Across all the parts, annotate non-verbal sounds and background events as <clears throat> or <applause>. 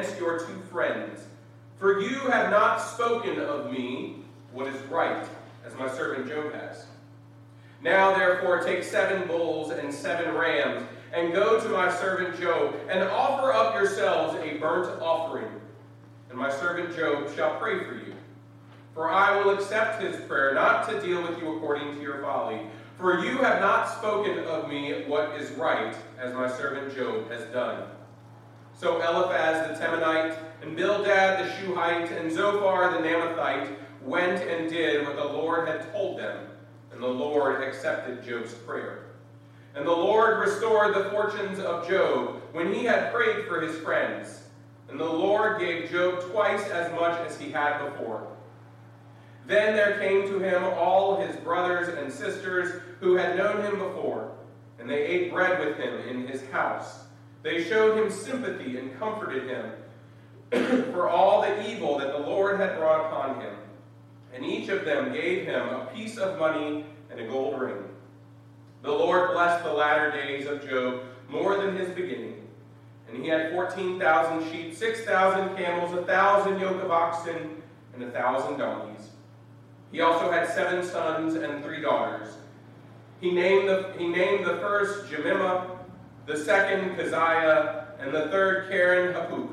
against your two friends. For you have not spoken of me what is right, as my servant Job has. Now, therefore, take seven bulls and seven rams, and go to my servant Job, and offer up yourselves a burnt offering. And my servant Job shall pray for you. For I will accept his prayer, not to deal with you according to your folly. For you have not spoken of me what is right, as my servant Job has done. So Eliphaz the Temanite, and Bildad the Shuhite, and Zophar the Naamathite went and did what the Lord had told them, and the Lord accepted Job's prayer. And the Lord restored the fortunes of Job when he had prayed for his friends. And the Lord gave Job twice as much as he had before. Then there came to him all his brothers and sisters who had known him before, and they ate bread with him in his house. They showed him sympathy and comforted him <clears throat> for all the evil that the Lord had brought upon him. And each of them gave him a piece of money and a gold ring. The Lord blessed the latter days of Job more than his beginning. And he had 14,000 sheep, 6,000 camels, a 1,000 yoke of oxen, and a 1,000 donkeys. He also had seven sons and three daughters. He named the, he named the first Jemimah, the second Keziah, and the third Keren-happuch.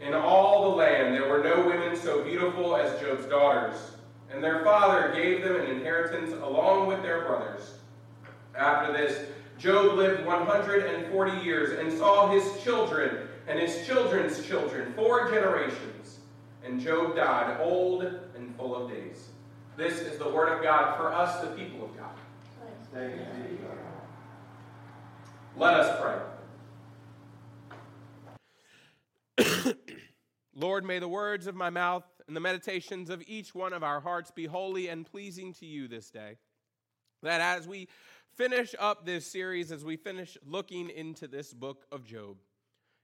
In all the land there were no women so beautiful as Job's daughters, and their father gave them an inheritance along with their brothers. After this, Job lived 140 years and saw his children and his children's children, four generations. And Job died old and full of days. This is the word of God for us, the people of God. Let us pray. <coughs> Lord, may the words of my mouth and the meditations of each one of our hearts be holy and pleasing to you this day. That as we finish up this series, as we finish looking into this book of Job,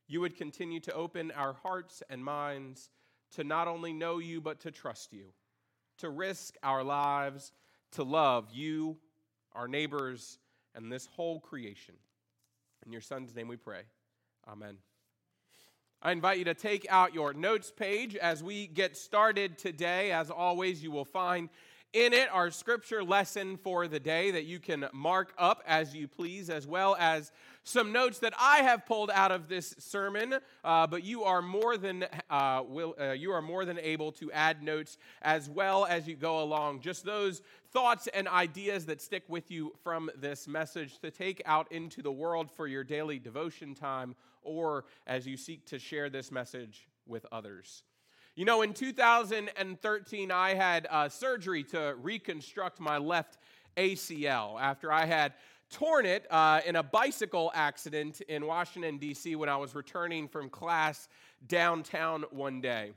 you would continue to open our hearts and minds to not only know you, but to trust you to risk our lives to love you, our neighbors, and this whole creation. In your Son's name we pray. Amen. I invite you to take out your notes page as we get started today. As always, you will find in it our scripture lesson for the day that you can mark up as you please, as well as some notes that I have pulled out of this sermon, uh, but you are more than uh, will, uh, you are more than able to add notes as well as you go along. Just those thoughts and ideas that stick with you from this message to take out into the world for your daily devotion time, or as you seek to share this message with others. You know, in 2013, I had uh, surgery to reconstruct my left ACL after I had torn it uh, in a bicycle accident in Washington, D.C., when I was returning from class downtown one day.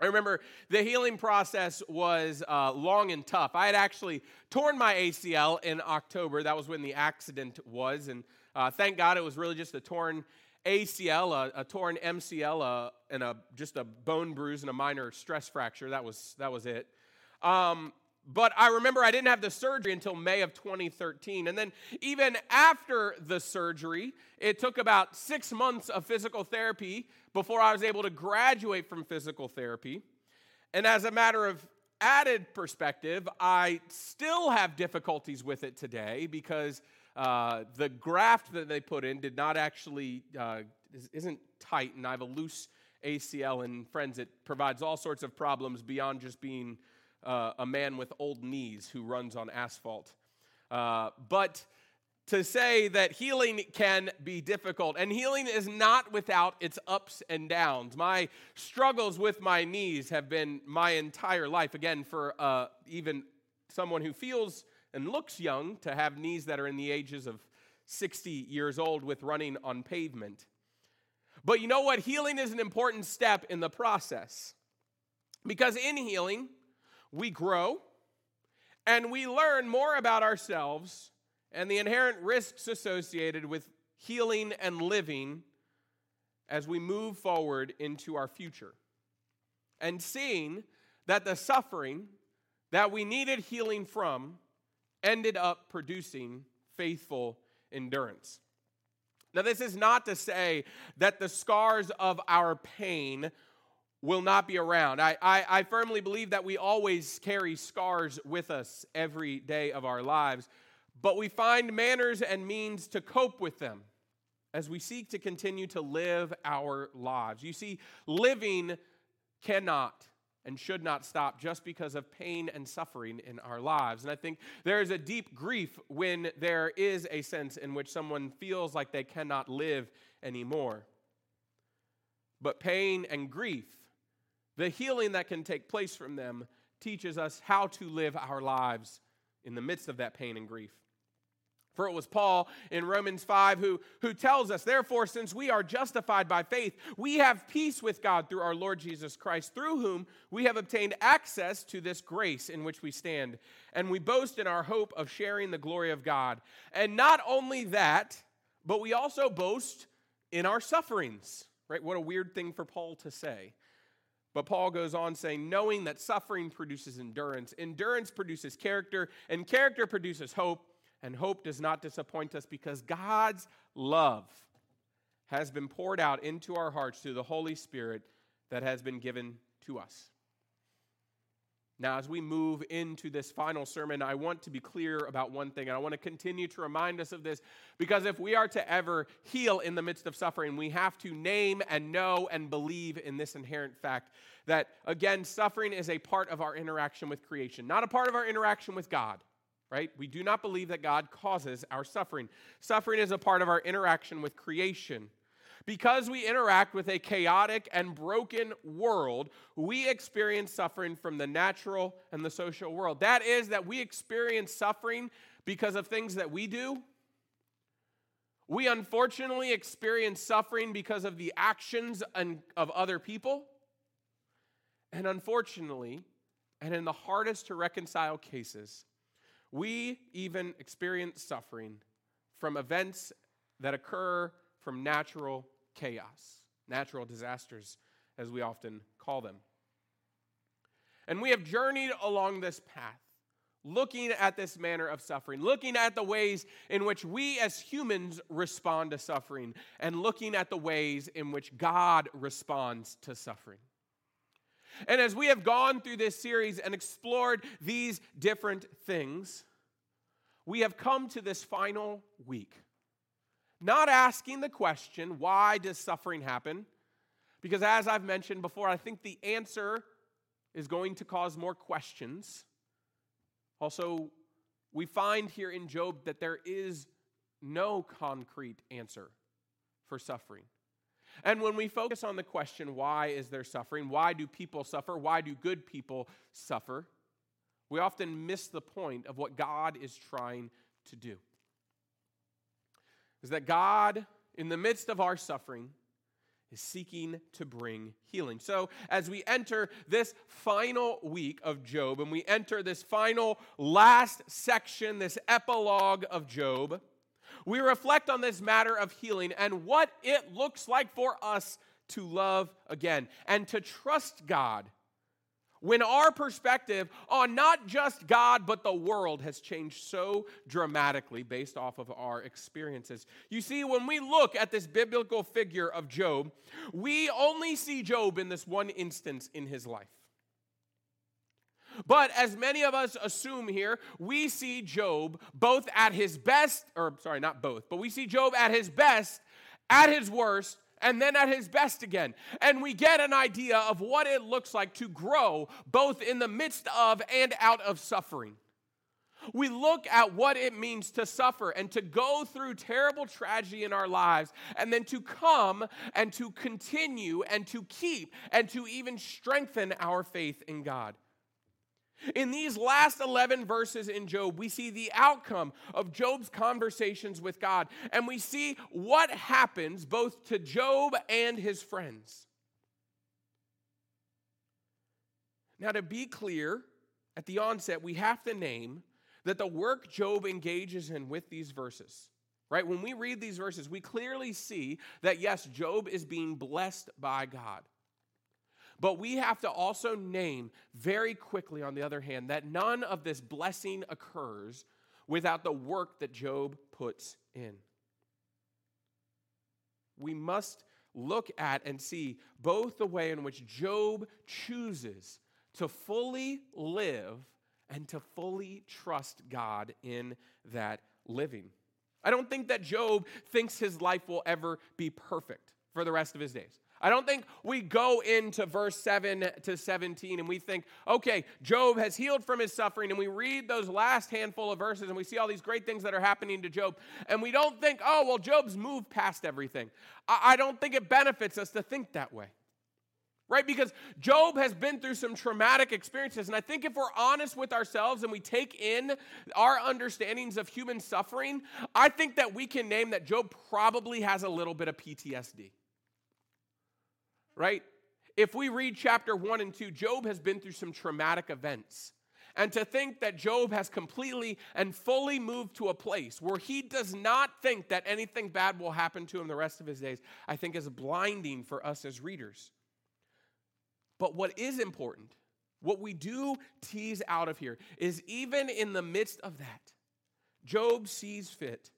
I remember the healing process was uh, long and tough. I had actually torn my ACL in October. That was when the accident was. And uh, thank God it was really just a torn ACL, a, a torn MCL, and a, just a bone bruise and a minor stress fracture. That was, that was it. Um, but I remember I didn't have the surgery until May of 2013. And then, even after the surgery, it took about six months of physical therapy before I was able to graduate from physical therapy. And as a matter of added perspective, I still have difficulties with it today because uh, the graft that they put in did not actually, uh, isn't tight, and I have a loose ACL. And friends, it provides all sorts of problems beyond just being uh, a man with old knees who runs on asphalt. Uh, but to say that healing can be difficult, and healing is not without its ups and downs. My struggles with my knees have been my entire life. Again, for uh, even someone who feels and looks young to have knees that are in the ages of 60 years old with running on pavement. But you know what? Healing is an important step in the process. Because in healing, we grow and we learn more about ourselves and the inherent risks associated with healing and living as we move forward into our future. And seeing that the suffering that we needed healing from ended up producing faithful endurance. Now, this is not to say that the scars of our pain will not be around. I, I, I, firmly believe that we always carry scars with us every day of our lives, but we find manners and means to cope with them as we seek to continue to live our lives. You see, living cannot and should not stop just because of pain and suffering in our lives. And I think there is a deep grief when there is a sense in which someone feels like they cannot live anymore. But pain and grief, the healing that can take place from them, teaches us how to live our lives in the midst of that pain and grief. For it was Paul in Romans 5 who, who tells us, Therefore, since we are justified by faith, we have peace with God through our Lord Jesus Christ, through whom we have obtained access to this grace in which we stand. And we boast in our hope of sharing the glory of God. And not only that, but we also boast in our sufferings. Right? What a weird thing for Paul to say. But Paul goes on saying, knowing that suffering produces endurance, endurance produces character, and character produces hope and hope does not disappoint us because God's love has been poured out into our hearts through the Holy Spirit that has been given to us. Now, as we move into this final sermon, I want to be clear about one thing, and I want to continue to remind us of this because if we are to ever heal in the midst of suffering, we have to name and know and believe in this inherent fact that, again, suffering is a part of our interaction with creation, not a part of our interaction with God right? We do not believe that God causes our suffering. Suffering is a part of our interaction with creation. Because we interact with a chaotic and broken world, we experience suffering from the natural and the social world. That is, that we experience suffering because of things that we do. We unfortunately experience suffering because of the actions of other people. And unfortunately, and in the hardest to reconcile cases, we even experience suffering from events that occur from natural chaos, natural disasters, as we often call them. And we have journeyed along this path, looking at this manner of suffering, looking at the ways in which we as humans respond to suffering, and looking at the ways in which God responds to suffering. And as we have gone through this series and explored these different things, we have come to this final week. Not asking the question, why does suffering happen? Because as I've mentioned before, I think the answer is going to cause more questions. Also, we find here in Job that there is no concrete answer for suffering. And when we focus on the question, why is there suffering? Why do people suffer? Why do good people suffer? We often miss the point of what God is trying to do. Is that God, in the midst of our suffering, is seeking to bring healing. So, as we enter this final week of Job and we enter this final last section, this epilogue of Job, we reflect on this matter of healing and what it looks like for us to love again and to trust God when our perspective on not just God, but the world has changed so dramatically based off of our experiences. You see, when we look at this biblical figure of Job, we only see Job in this one instance in his life. But as many of us assume here, we see Job both at his best, or sorry, not both, but we see Job at his best, at his worst, and then at his best again. And we get an idea of what it looks like to grow both in the midst of and out of suffering. We look at what it means to suffer and to go through terrible tragedy in our lives, and then to come and to continue and to keep and to even strengthen our faith in God. In these last 11 verses in Job, we see the outcome of Job's conversations with God, and we see what happens both to Job and his friends. Now, to be clear, at the onset, we have to name that the work Job engages in with these verses, right? When we read these verses, we clearly see that yes, Job is being blessed by God. But we have to also name very quickly, on the other hand, that none of this blessing occurs without the work that Job puts in. we must look at and see both the way in which Job chooses to fully live and to fully trust God in that living. I don't think that Job thinks his life will ever be perfect for the rest of his days. I don't think we go into verse 7 to 17 and we think, okay, Job has healed from his suffering, and we read those last handful of verses and we see all these great things that are happening to Job, and we don't think, oh, well, Job's moved past everything. I, don't think it benefits us to think that way. Right? Because Job has been through some traumatic experiences. And I think if we're honest with ourselves and we take in our understandings of human suffering, I think that we can name that Job probably has a little bit of PTSD right? If we read chapter 1 and 2, Job has been through some traumatic events. And to think that Job has completely and fully moved to a place where he does not think that anything bad will happen to him the rest of his days, I think is blinding for us as readers. But what is important, what we do tease out of here, is even in the midst of that, Job sees fit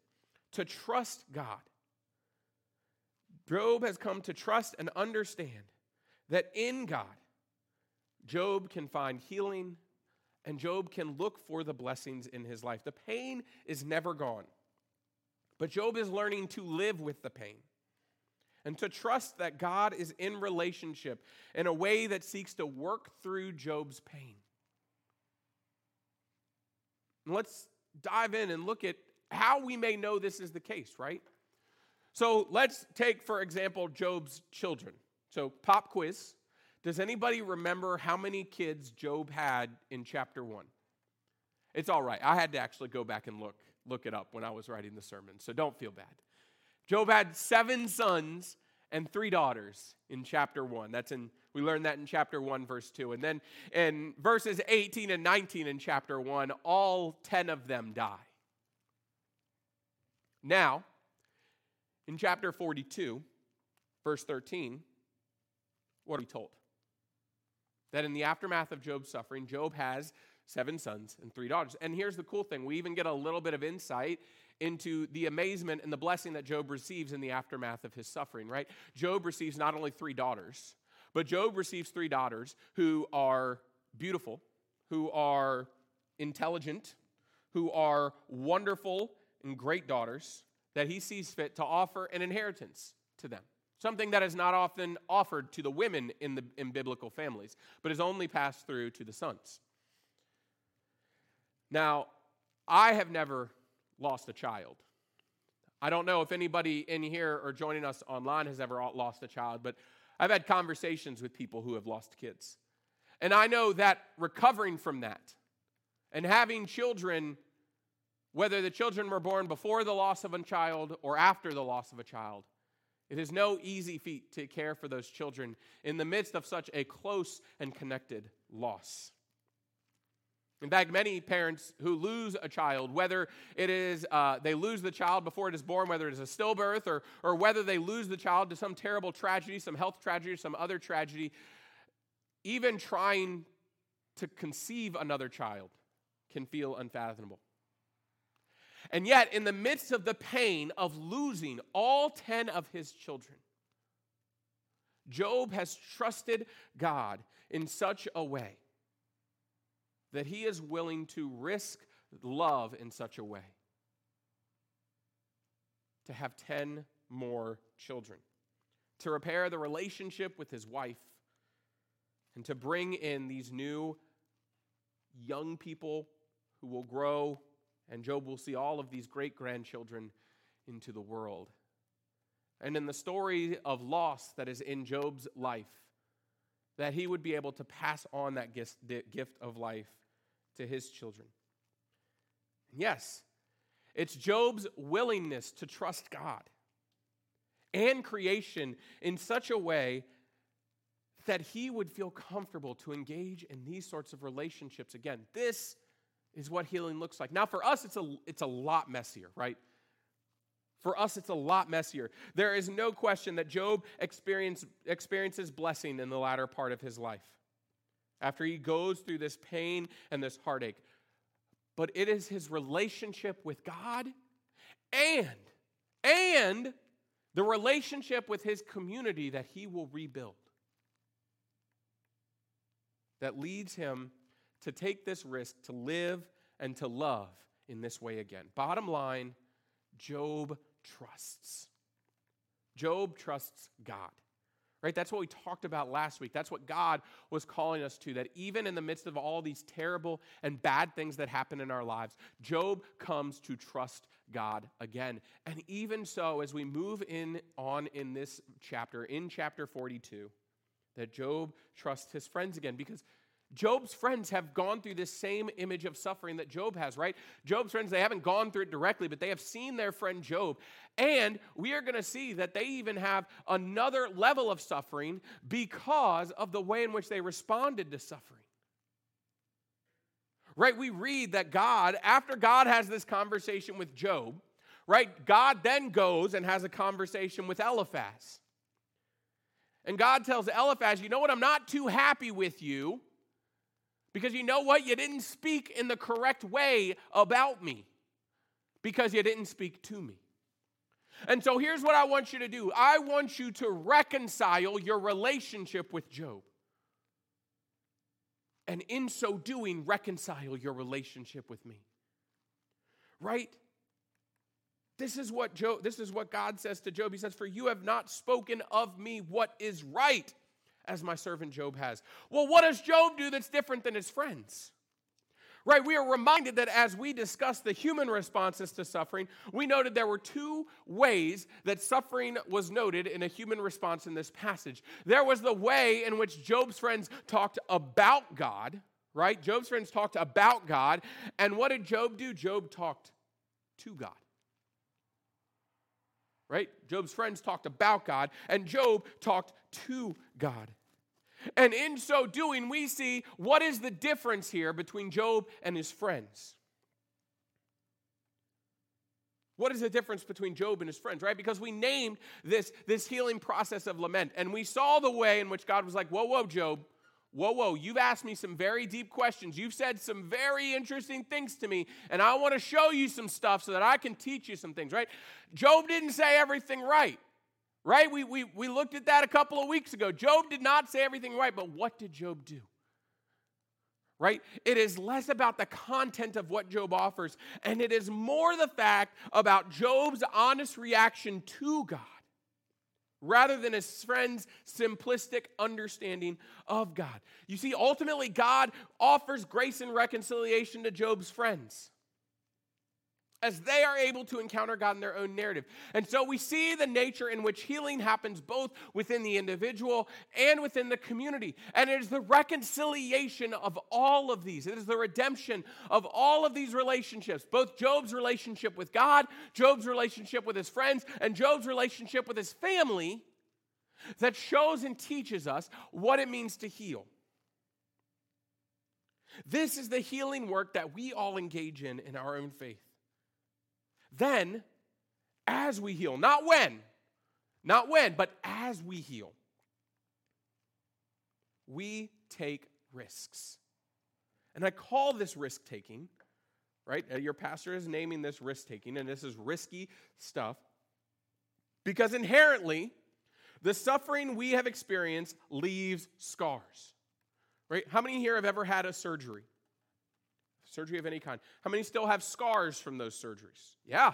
to trust God Job has come to trust and understand that in God, Job can find healing and Job can look for the blessings in his life. The pain is never gone, but Job is learning to live with the pain and to trust that God is in relationship in a way that seeks to work through Job's pain. And let's dive in and look at how we may know this is the case, right? So let's take, for example, Job's children. So, pop quiz. Does anybody remember how many kids Job had in chapter 1? It's all right. I had to actually go back and look, look it up when I was writing the sermon, so don't feel bad. Job had seven sons and three daughters in chapter 1. That's in we learned that in chapter 1 verse 2. And then in verses 18 and 19 in chapter 1, all 10 of them die. Now, in chapter 42, verse 13, what are we told? That in the aftermath of Job's suffering, Job has seven sons and three daughters. And here's the cool thing we even get a little bit of insight into the amazement and the blessing that Job receives in the aftermath of his suffering, right? Job receives not only three daughters, but Job receives three daughters who are beautiful, who are intelligent, who are wonderful and great daughters, that he sees fit to offer an inheritance to them. Something that is not often offered to the women in, the, in biblical families, but is only passed through to the sons. Now, I have never lost a child. I don't know if anybody in here or joining us online has ever lost a child, but I've had conversations with people who have lost kids. And I know that recovering from that and having children whether the children were born before the loss of a child or after the loss of a child. It is no easy feat to care for those children in the midst of such a close and connected loss. In fact, many parents who lose a child, whether it is uh, they lose the child before it is born, whether it is a stillbirth, or, or whether they lose the child to some terrible tragedy, some health tragedy, some other tragedy, even trying to conceive another child can feel unfathomable. And yet, in the midst of the pain of losing all 10 of his children, Job has trusted God in such a way that he is willing to risk love in such a way to have 10 more children, to repair the relationship with his wife, and to bring in these new young people who will grow and Job will see all of these great grandchildren into the world. And in the story of loss that is in Job's life, that he would be able to pass on that gift of life to his children. Yes, it's Job's willingness to trust God and creation in such a way that he would feel comfortable to engage in these sorts of relationships again. This is what healing looks like. Now, for us, it's a, it's a lot messier, right? For us, it's a lot messier. There is no question that Job experience, experiences blessing in the latter part of his life after he goes through this pain and this heartache. But it is his relationship with God and, and the relationship with his community that he will rebuild, that leads him to take this risk to live and to love in this way again. Bottom line Job trusts. Job trusts God. Right? That's what we talked about last week. That's what God was calling us to. That even in the midst of all these terrible and bad things that happen in our lives, Job comes to trust God again. And even so, as we move in on in this chapter, in chapter 42, that Job trusts his friends again because Job's friends have gone through this same image of suffering that Job has, right? Job's friends, they haven't gone through it directly, but they have seen their friend Job. And we are going to see that they even have another level of suffering because of the way in which they responded to suffering. Right? We read that God, after God has this conversation with Job, right? God then goes and has a conversation with Eliphaz. And God tells Eliphaz, You know what? I'm not too happy with you because you know what? You didn't speak in the correct way about me because you didn't speak to me. And so here's what I want you to do I want you to reconcile your relationship with Job. And in so doing, reconcile your relationship with me. Right? This is what Job, this is what God says to Job. He says, For you have not spoken of me what is right as my servant Job has. Well, what does Job do that's different than his friends? Right, we are reminded that as we discussed the human responses to suffering, we noted there were two ways that suffering was noted in a human response in this passage. There was the way in which Job's friends talked about God, right? Job's friends talked about God. And what did Job do? Job talked to God. Right? Job's friends talked about God, and Job talked to God. And in so doing, we see what is the difference here between Job and his friends. What is the difference between Job and his friends, right? Because we named this, this healing process of lament, and we saw the way in which God was like, Whoa, whoa, Job, whoa, whoa, you've asked me some very deep questions. You've said some very interesting things to me, and I want to show you some stuff so that I can teach you some things, right? Job didn't say everything right. Right? We, we, we looked at that a couple of weeks ago. Job did not say everything right, but what did Job do? Right? It is less about the content of what Job offers, and it is more the fact about Job's honest reaction to God rather than his friend's simplistic understanding of God. You see, ultimately, God offers grace and reconciliation to Job's friends as they are able to encounter God in their own narrative. And so we see the nature in which healing happens both within the individual and within the community. And it is the reconciliation of all of these, it is the redemption of all of these relationships, both Job's relationship with God, Job's relationship with his friends, and Job's relationship with his family that shows and teaches us what it means to heal. This is the healing work that we all engage in in our own faith. Then, as we heal, not when, not when, but as we heal, we take risks. And I call this risk taking, right? Your pastor is naming this risk taking, and this is risky stuff because inherently, the suffering we have experienced leaves scars, right? How many here have ever had a surgery? Surgery of any kind. How many still have scars from those surgeries? Yeah.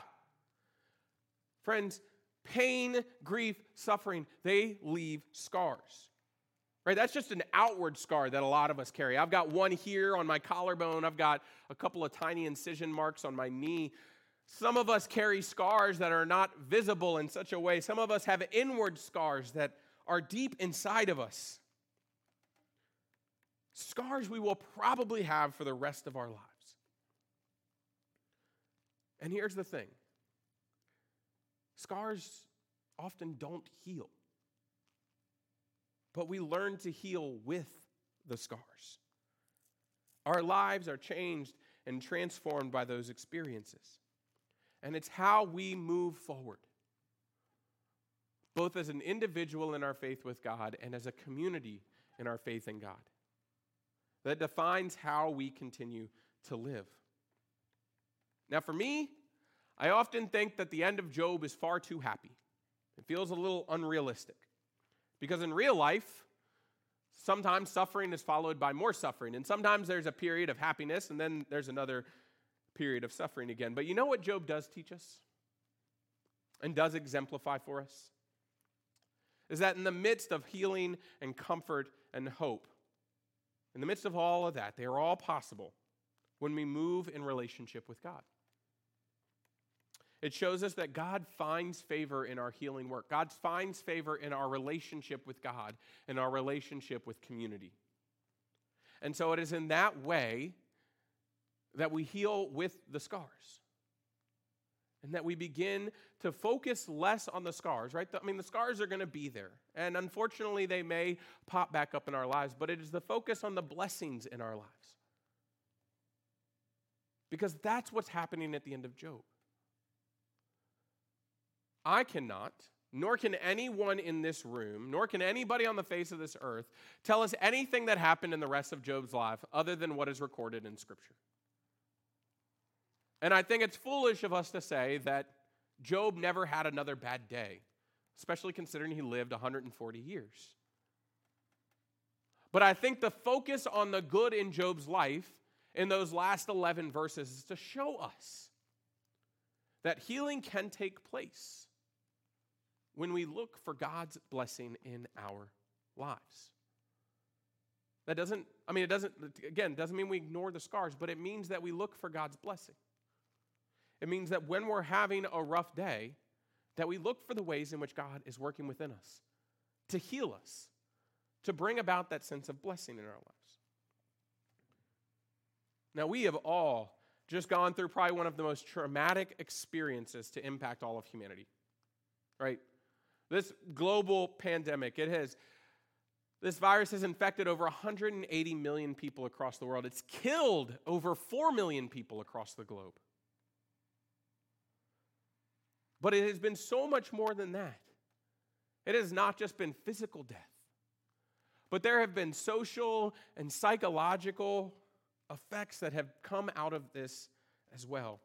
Friends, pain, grief, suffering, they leave scars. Right? That's just an outward scar that a lot of us carry. I've got one here on my collarbone, I've got a couple of tiny incision marks on my knee. Some of us carry scars that are not visible in such a way. Some of us have inward scars that are deep inside of us. Scars we will probably have for the rest of our lives. And here's the thing scars often don't heal, but we learn to heal with the scars. Our lives are changed and transformed by those experiences. And it's how we move forward, both as an individual in our faith with God and as a community in our faith in God, that defines how we continue to live. Now, for me, I often think that the end of Job is far too happy. It feels a little unrealistic. Because in real life, sometimes suffering is followed by more suffering. And sometimes there's a period of happiness and then there's another period of suffering again. But you know what Job does teach us and does exemplify for us? Is that in the midst of healing and comfort and hope, in the midst of all of that, they are all possible when we move in relationship with God. It shows us that God finds favor in our healing work. God finds favor in our relationship with God and our relationship with community. And so it is in that way that we heal with the scars. And that we begin to focus less on the scars, right? I mean, the scars are going to be there. And unfortunately, they may pop back up in our lives, but it is the focus on the blessings in our lives. Because that's what's happening at the end of Job. I cannot, nor can anyone in this room, nor can anybody on the face of this earth tell us anything that happened in the rest of Job's life other than what is recorded in Scripture. And I think it's foolish of us to say that Job never had another bad day, especially considering he lived 140 years. But I think the focus on the good in Job's life in those last 11 verses is to show us that healing can take place when we look for God's blessing in our lives. That doesn't, I mean, it doesn't, again, doesn't mean we ignore the scars, but it means that we look for God's blessing. It means that when we're having a rough day, that we look for the ways in which God is working within us to heal us, to bring about that sense of blessing in our lives. Now, we have all just gone through probably one of the most traumatic experiences to impact all of humanity, right? This global pandemic, it has, this virus has infected over 180 million people across the world. It's killed over 4 million people across the globe. But it has been so much more than that. It has not just been physical death, but there have been social and psychological effects that have come out of this as well.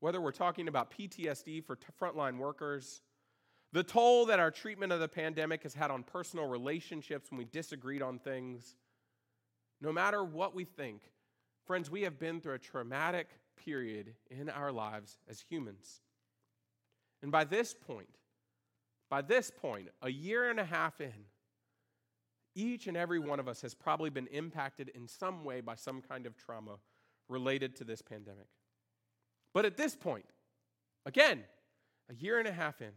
Whether we're talking about PTSD for t- frontline workers, the toll that our treatment of the pandemic has had on personal relationships when we disagreed on things, no matter what we think, friends, we have been through a traumatic period in our lives as humans. And by this point, by this point, a year and a half in, each and every one of us has probably been impacted in some way by some kind of trauma related to this pandemic. But at this point, again, a year and a half in,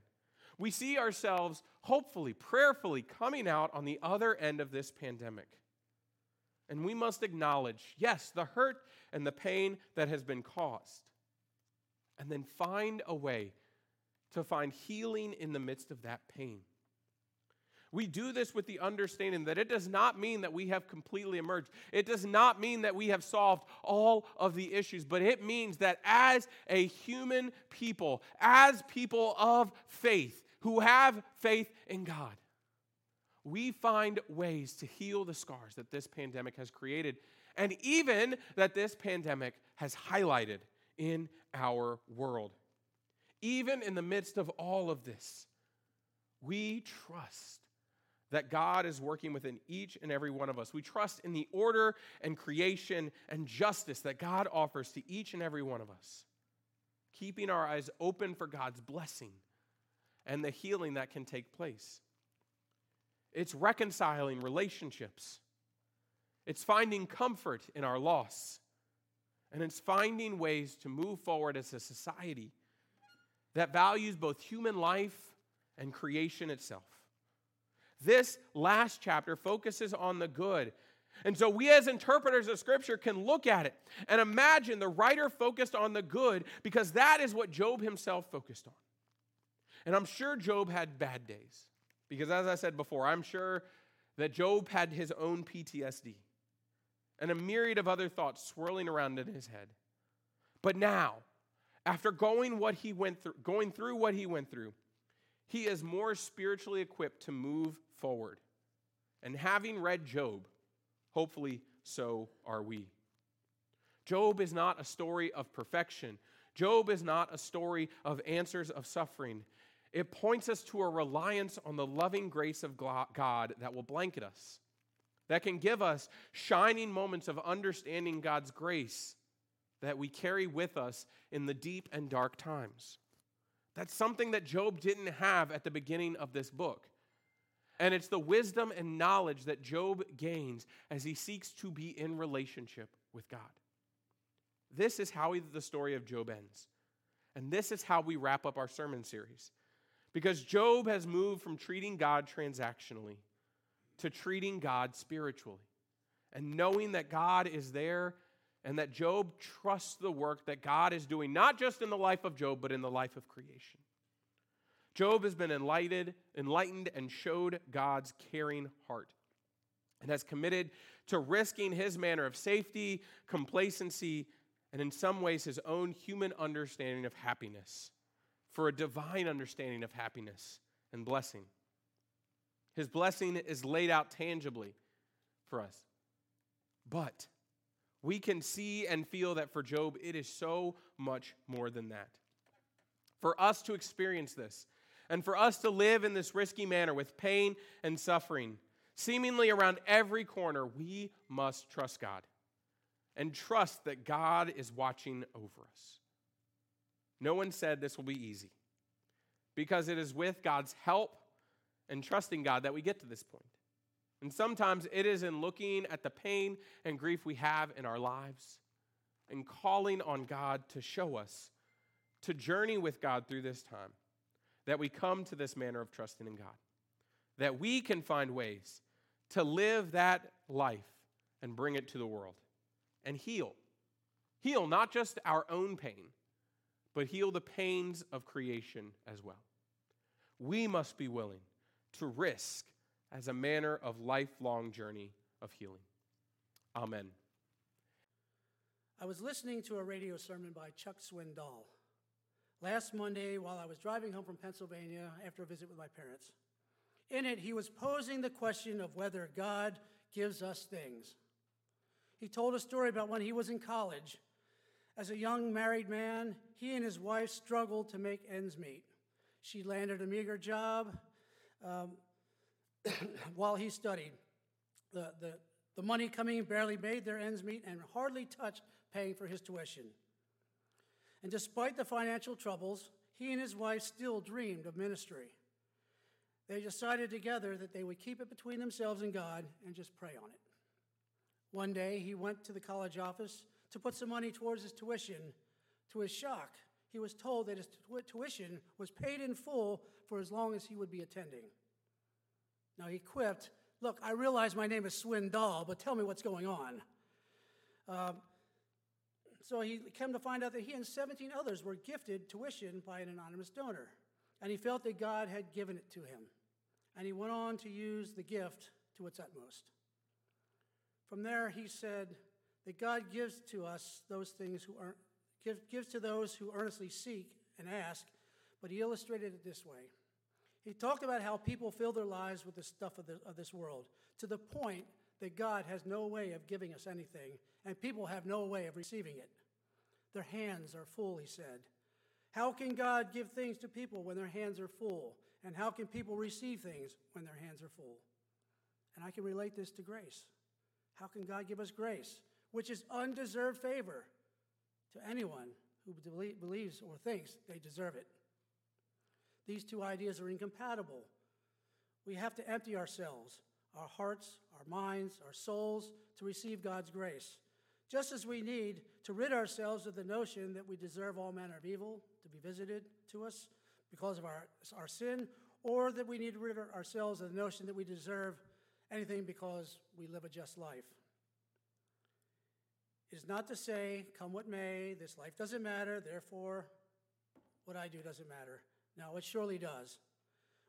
we see ourselves hopefully, prayerfully coming out on the other end of this pandemic. And we must acknowledge, yes, the hurt and the pain that has been caused, and then find a way to find healing in the midst of that pain. We do this with the understanding that it does not mean that we have completely emerged. It does not mean that we have solved all of the issues, but it means that as a human people, as people of faith who have faith in God, we find ways to heal the scars that this pandemic has created and even that this pandemic has highlighted in our world. Even in the midst of all of this, we trust that God is working within each and every one of us. We trust in the order and creation and justice that God offers to each and every one of us, keeping our eyes open for God's blessing and the healing that can take place. It's reconciling relationships, it's finding comfort in our loss, and it's finding ways to move forward as a society that values both human life and creation itself. This last chapter focuses on the good. And so we, as interpreters of Scripture, can look at it and imagine the writer focused on the good because that is what Job himself focused on. And I'm sure Job had bad days because, as I said before, I'm sure that Job had his own PTSD and a myriad of other thoughts swirling around in his head. But now, after going what he went through, going through what he went through, he is more spiritually equipped to move forward. And having read Job, hopefully so are we. Job is not a story of perfection. Job is not a story of answers of suffering. It points us to a reliance on the loving grace of God that will blanket us, that can give us shining moments of understanding God's grace that we carry with us in the deep and dark times. That's something that Job didn't have at the beginning of this book. And it's the wisdom and knowledge that Job gains as he seeks to be in relationship with God. This is how the story of Job ends. And this is how we wrap up our sermon series. Because Job has moved from treating God transactionally to treating God spiritually and knowing that God is there and that Job trusts the work that God is doing, not just in the life of Job, but in the life of creation. Job has been enlightened, enlightened and showed God's caring heart and has committed to risking his manner of safety, complacency, and in some ways his own human understanding of happiness for a divine understanding of happiness and blessing. His blessing is laid out tangibly for us. But we can see and feel that for Job, it is so much more than that. For us to experience this, and for us to live in this risky manner with pain and suffering, seemingly around every corner, we must trust God and trust that God is watching over us. No one said this will be easy because it is with God's help and trusting God that we get to this point. And sometimes it is in looking at the pain and grief we have in our lives and calling on God to show us, to journey with God through this time, that we come to this manner of trusting in God. That we can find ways to live that life and bring it to the world and heal. Heal not just our own pain, but heal the pains of creation as well. We must be willing to risk as a manner of lifelong journey of healing. Amen. I was listening to a radio sermon by Chuck Swindoll last Monday while I was driving home from Pennsylvania after a visit with my parents. In it, he was posing the question of whether God gives us things. He told a story about when he was in college. As a young married man, he and his wife struggled to make ends meet. She landed a meager job um, <coughs> while he studied. The, the, the money coming barely made their ends meet and hardly touched paying for his tuition. And despite the financial troubles, he and his wife still dreamed of ministry. They decided together that they would keep it between themselves and God and just pray on it. One day, he went to the college office to put some money towards his tuition. To his shock, he was told that his tuition was paid in full for as long as he would be attending. Now he quipped, Look, I realize my name is Swindoll, but tell me what's going on. Uh, so he came to find out that he and 17 others were gifted tuition by an anonymous donor. And he felt that God had given it to him. And he went on to use the gift to its utmost. From there, he said that God gives to us those things who are, give, gives to those who earnestly seek and ask, but he illustrated it this way. He talked about how people fill their lives with the stuff of, the, of this world to the point that God has no way of giving us anything, and people have no way of receiving it. Their hands are full, he said. How can God give things to people when their hands are full? And how can people receive things when their hands are full? And I can relate this to grace. How can God give us grace, which is undeserved favor to anyone who believes or thinks they deserve it? These two ideas are incompatible. We have to empty ourselves, our hearts, our minds, our souls, to receive God's grace. Just as we need to rid ourselves of the notion that we deserve all manner of evil to be visited to us because of our, our sin, or that we need to rid ourselves of the notion that we deserve anything because we live a just life. It is not to say, come what may, this life doesn't matter, therefore, what I do doesn't matter. No, it surely does.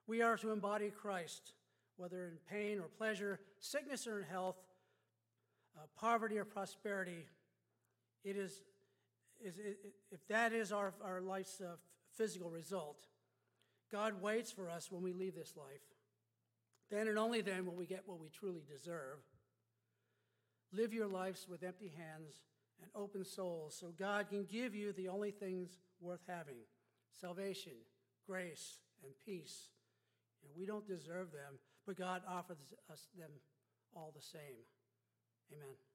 We are to embody Christ, whether in pain or pleasure, sickness or in health, uh, poverty or prosperity, it is, is it, if that is our, our life's uh, physical result, God waits for us when we leave this life. Then and only then will we get what we truly deserve. Live your lives with empty hands and open souls so God can give you the only things worth having salvation, grace, and peace. And we don't deserve them, but God offers us them all the same. Amen.